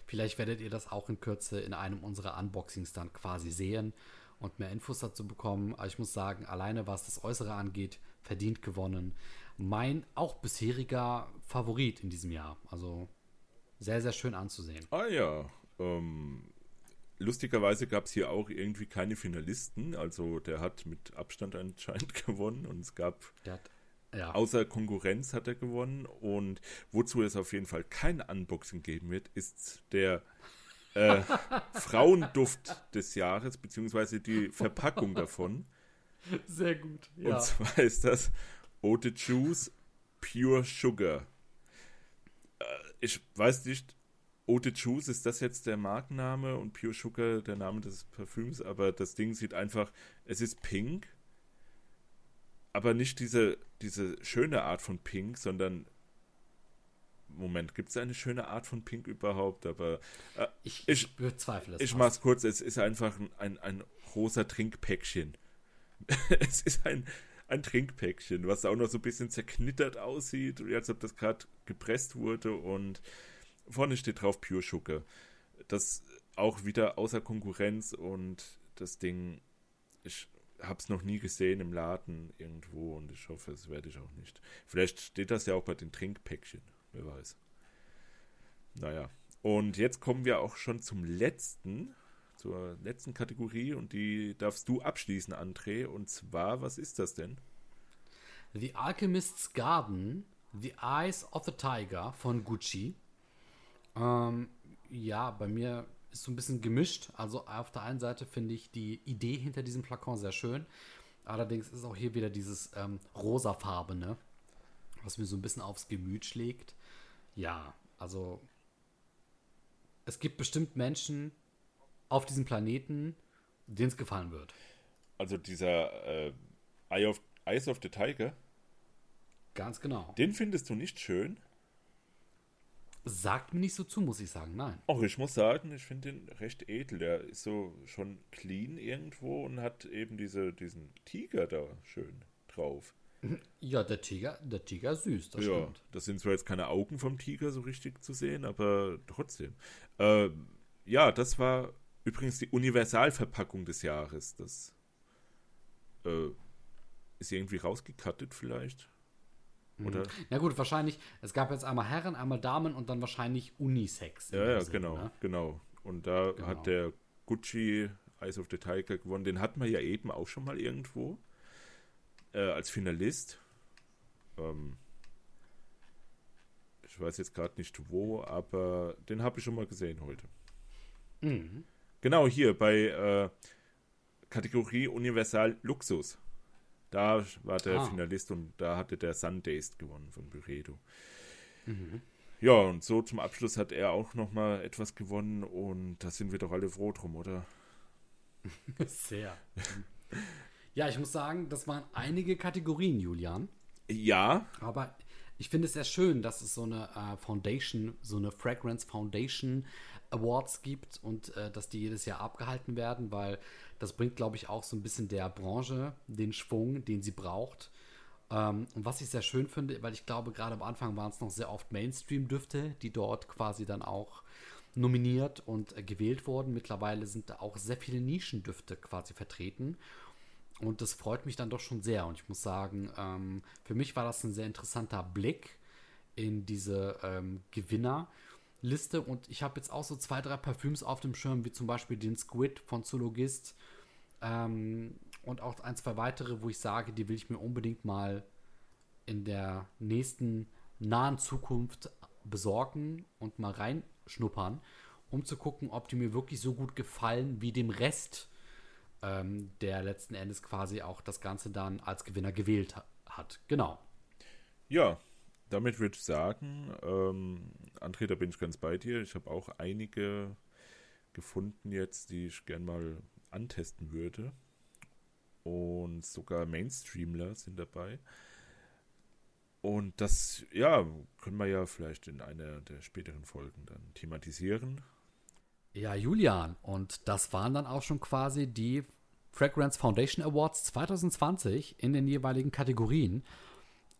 Vielleicht werdet ihr das auch in Kürze in einem unserer Unboxings dann quasi sehen und mehr Infos dazu bekommen. Aber ich muss sagen, alleine was das Äußere angeht, verdient gewonnen. Mein auch bisheriger Favorit in diesem Jahr. Also sehr, sehr schön anzusehen. Ah ja. Ähm, lustigerweise gab es hier auch irgendwie keine Finalisten. Also der hat mit Abstand anscheinend gewonnen und es gab. Hat, ja. Außer Konkurrenz hat er gewonnen. Und wozu es auf jeden Fall kein Unboxing geben wird, ist der äh, Frauenduft des Jahres, beziehungsweise die Verpackung davon. Sehr gut. Ja. Und zwar ist das de Juice Pure Sugar ich weiß nicht, De Juice, ist das jetzt der Markenname und Pure Sugar der Name des Parfüms, aber das Ding sieht einfach, es ist pink, aber nicht diese, diese schöne Art von pink, sondern Moment, gibt es eine schöne Art von Pink überhaupt? Aber äh, ich, ich bezweifle es. Ich mach's kurz, es ist einfach ein, ein rosa Trinkpäckchen. es ist ein, ein Trinkpäckchen, was auch noch so ein bisschen zerknittert aussieht, als ob das gerade gepresst wurde und vorne steht drauf Pure Sugar. Das auch wieder außer Konkurrenz und das Ding, ich habe es noch nie gesehen im Laden irgendwo und ich hoffe, es werde ich auch nicht. Vielleicht steht das ja auch bei den Trinkpäckchen, wer weiß. Naja, und jetzt kommen wir auch schon zum letzten zur letzten Kategorie und die darfst du abschließen, André. Und zwar, was ist das denn? The Alchemist's Garden, The Eyes of the Tiger von Gucci. Ähm, ja, bei mir ist so ein bisschen gemischt. Also auf der einen Seite finde ich die Idee hinter diesem Flakon sehr schön. Allerdings ist auch hier wieder dieses ähm, rosafarbene, was mir so ein bisschen aufs Gemüt schlägt. Ja, also es gibt bestimmt Menschen, auf diesem Planeten, denen es gefallen wird. Also dieser äh, Eye of, Eyes of the Tiger? Ganz genau. Den findest du nicht schön? Sagt mir nicht so zu, muss ich sagen, nein. Auch ich muss sagen, ich finde den recht edel. Der ist so schon clean irgendwo und hat eben diese, diesen Tiger da schön drauf. Ja, der Tiger, der Tiger ist süß, das ja, stimmt. Das sind zwar jetzt keine Augen vom Tiger so richtig zu sehen, aber trotzdem. Äh, ja, das war Übrigens die Universalverpackung des Jahres. Das äh, ist irgendwie rausgekattet vielleicht. Mhm. Oder? Na gut, wahrscheinlich. Es gab jetzt einmal Herren, einmal Damen und dann wahrscheinlich Unisex. Ja, ja, Sinn, genau, ne? genau. Und da genau. hat der Gucci Eyes of the Tiger gewonnen. Den hatten wir ja eben auch schon mal irgendwo äh, als Finalist. Ähm, ich weiß jetzt gerade nicht wo, aber den habe ich schon mal gesehen heute. Mhm. Genau, hier bei äh, Kategorie Universal Luxus. Da war der ah. Finalist und da hatte der Sundays gewonnen von Byredo. Mhm. Ja, und so zum Abschluss hat er auch nochmal etwas gewonnen und da sind wir doch alle froh drum, oder? Sehr. ja, ich muss sagen, das waren einige Kategorien, Julian. Ja. Aber ich finde es sehr schön, dass es so eine äh, Foundation, so eine Fragrance Foundation Awards gibt und äh, dass die jedes Jahr abgehalten werden, weil das bringt, glaube ich, auch so ein bisschen der Branche den Schwung, den sie braucht. Ähm, und was ich sehr schön finde, weil ich glaube, gerade am Anfang waren es noch sehr oft Mainstream-Düfte, die dort quasi dann auch nominiert und äh, gewählt wurden. Mittlerweile sind da auch sehr viele Nischendüfte quasi vertreten. Und das freut mich dann doch schon sehr. Und ich muss sagen, ähm, für mich war das ein sehr interessanter Blick in diese ähm, Gewinnerliste. Und ich habe jetzt auch so zwei, drei Parfüms auf dem Schirm, wie zum Beispiel den Squid von Zoologist. Ähm, und auch ein, zwei weitere, wo ich sage, die will ich mir unbedingt mal in der nächsten nahen Zukunft besorgen und mal reinschnuppern, um zu gucken, ob die mir wirklich so gut gefallen wie dem Rest ähm, der letzten Endes quasi auch das Ganze dann als Gewinner gewählt ha hat. Genau. Ja, damit würde ich sagen, ähm, André, da bin ich ganz bei dir. Ich habe auch einige gefunden jetzt, die ich gern mal antesten würde. Und sogar Mainstreamler sind dabei. Und das, ja, können wir ja vielleicht in einer der späteren Folgen dann thematisieren. Ja, Julian, und das waren dann auch schon quasi die Fragrance Foundation Awards 2020 in den jeweiligen Kategorien.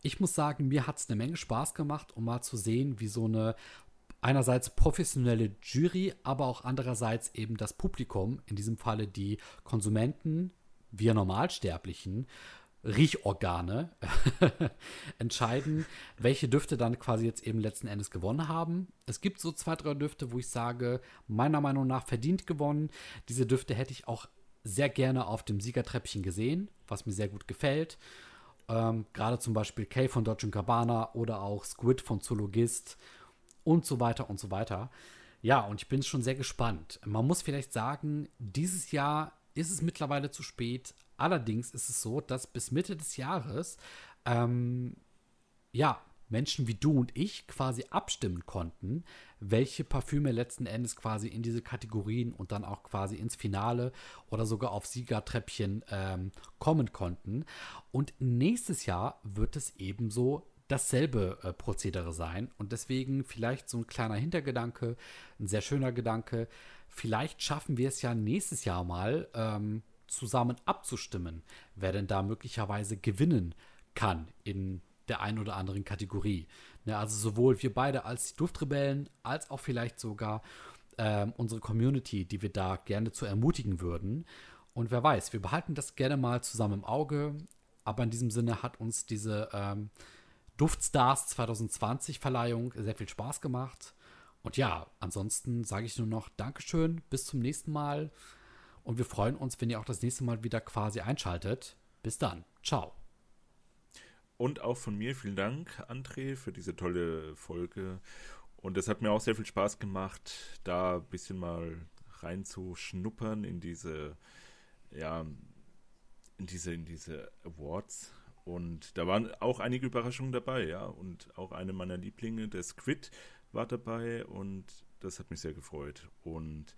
Ich muss sagen, mir hat es eine Menge Spaß gemacht, um mal zu sehen, wie so eine einerseits professionelle Jury, aber auch andererseits eben das Publikum, in diesem Falle die Konsumenten, wir Normalsterblichen, Riechorgane entscheiden, welche Düfte dann quasi jetzt eben letzten Endes gewonnen haben. Es gibt so zwei, drei Düfte, wo ich sage, meiner Meinung nach verdient gewonnen. Diese Düfte hätte ich auch sehr gerne auf dem Siegertreppchen gesehen, was mir sehr gut gefällt. Ähm, Gerade zum Beispiel Kay von Dodge Gabbana oder auch Squid von Zoologist und so weiter und so weiter. Ja, und ich bin schon sehr gespannt. Man muss vielleicht sagen, dieses Jahr ist es mittlerweile zu spät. Allerdings ist es so, dass bis Mitte des Jahres ähm, ja, Menschen wie du und ich quasi abstimmen konnten, welche Parfüme letzten Endes quasi in diese Kategorien und dann auch quasi ins Finale oder sogar auf Siegertreppchen ähm, kommen konnten. Und nächstes Jahr wird es ebenso dasselbe äh, Prozedere sein. Und deswegen vielleicht so ein kleiner Hintergedanke, ein sehr schöner Gedanke. Vielleicht schaffen wir es ja nächstes Jahr mal ähm, zusammen abzustimmen, wer denn da möglicherweise gewinnen kann in der einen oder anderen Kategorie. Ne, also sowohl wir beide als Duftrebellen, als auch vielleicht sogar ähm, unsere Community, die wir da gerne zu ermutigen würden. Und wer weiß, wir behalten das gerne mal zusammen im Auge. Aber in diesem Sinne hat uns diese ähm, Duftstars 2020 Verleihung sehr viel Spaß gemacht. Und ja, ansonsten sage ich nur noch Dankeschön, bis zum nächsten Mal. Und wir freuen uns, wenn ihr auch das nächste Mal wieder quasi einschaltet. Bis dann. Ciao. Und auch von mir vielen Dank, André, für diese tolle Folge. Und es hat mir auch sehr viel Spaß gemacht, da ein bisschen mal reinzuschnuppern in diese, ja, in diese, in diese Awards. Und da waren auch einige Überraschungen dabei, ja. Und auch eine meiner Lieblinge, der Squid, war dabei und das hat mich sehr gefreut. Und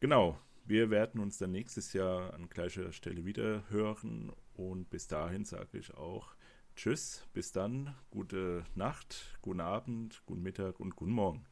genau, wir werden uns dann nächstes Jahr an gleicher Stelle wieder hören und bis dahin sage ich auch Tschüss, bis dann, gute Nacht, guten Abend, guten Mittag und guten Morgen.